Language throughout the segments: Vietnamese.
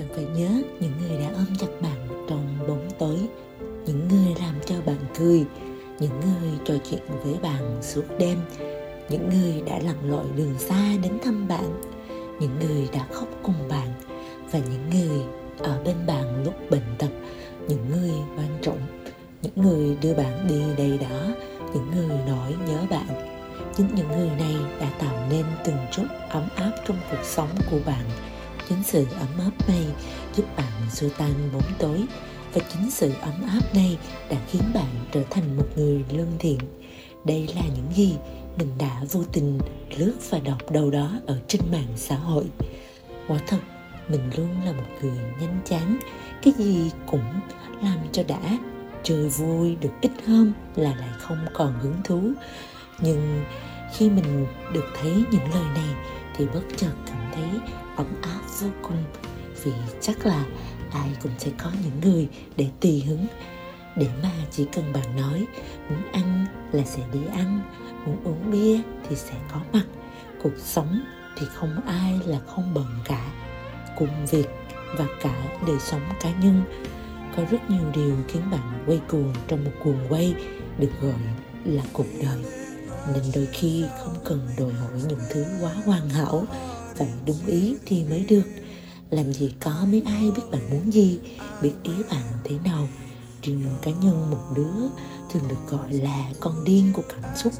bạn phải nhớ những người đã ôm chặt bạn trong bóng tối những người làm cho bạn cười những người trò chuyện với bạn suốt đêm những người đã lặn lội đường xa đến thăm bạn những người đã khóc cùng bạn và những người ở bên bạn lúc bệnh tật những người quan trọng những người đưa bạn đi đây đó những người nỗi nhớ bạn chính những người này đã tạo nên từng chút ấm áp trong cuộc sống của bạn chính sự ấm áp này giúp bạn xua tan bóng tối. Và chính sự ấm áp này đã khiến bạn trở thành một người lương thiện. Đây là những gì mình đã vô tình lướt và đọc đâu đó ở trên mạng xã hội. Quả thật, mình luôn là một người nhanh chán. Cái gì cũng làm cho đã chơi vui được ít hơn là lại không còn hứng thú. Nhưng khi mình được thấy những lời này thì bất chợt cảm thấy ấm áp vô cùng. Vì chắc là ai cũng sẽ có những người để tùy hứng, để mà chỉ cần bạn nói muốn ăn là sẽ đi ăn, muốn uống bia thì sẽ có mặt. Cuộc sống thì không ai là không bận cả. Công việc và cả đời sống cá nhân. Có rất nhiều điều khiến bạn quay cuồng trong một cuồng quay được gọi là cuộc đời nên đôi khi không cần đòi hỏi những thứ quá hoàn hảo. Và đúng ý thì mới được. Làm gì có mấy ai biết bạn muốn gì, biết ý bạn thế nào. Riêng cá nhân một đứa thường được gọi là con điên của cảm xúc.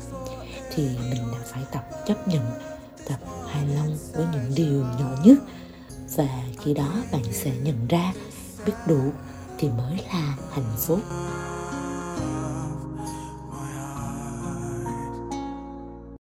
Thì mình đã phải tập chấp nhận, tập hài lòng với những điều nhỏ nhất. Và khi đó bạn sẽ nhận ra, biết đủ thì mới là hạnh phúc.